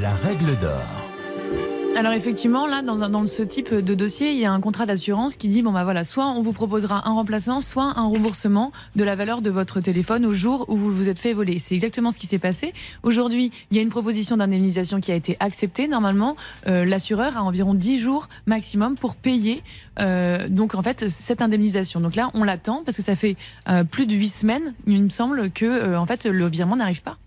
La règle d'or. Alors effectivement, là, dans, dans, ce type de dossier, il y a un contrat d'assurance qui dit bon bah voilà, soit on vous proposera un remplacement, soit un remboursement de la valeur de votre téléphone au jour où vous vous êtes fait voler. C'est exactement ce qui s'est passé. Aujourd'hui, il y a une proposition d'indemnisation qui a été acceptée. Normalement, euh, l'assureur a environ 10 jours maximum pour payer euh, donc en fait cette indemnisation. Donc là, on l'attend parce que ça fait euh, plus de 8 semaines, il me semble que en fait le virement n'arrive pas.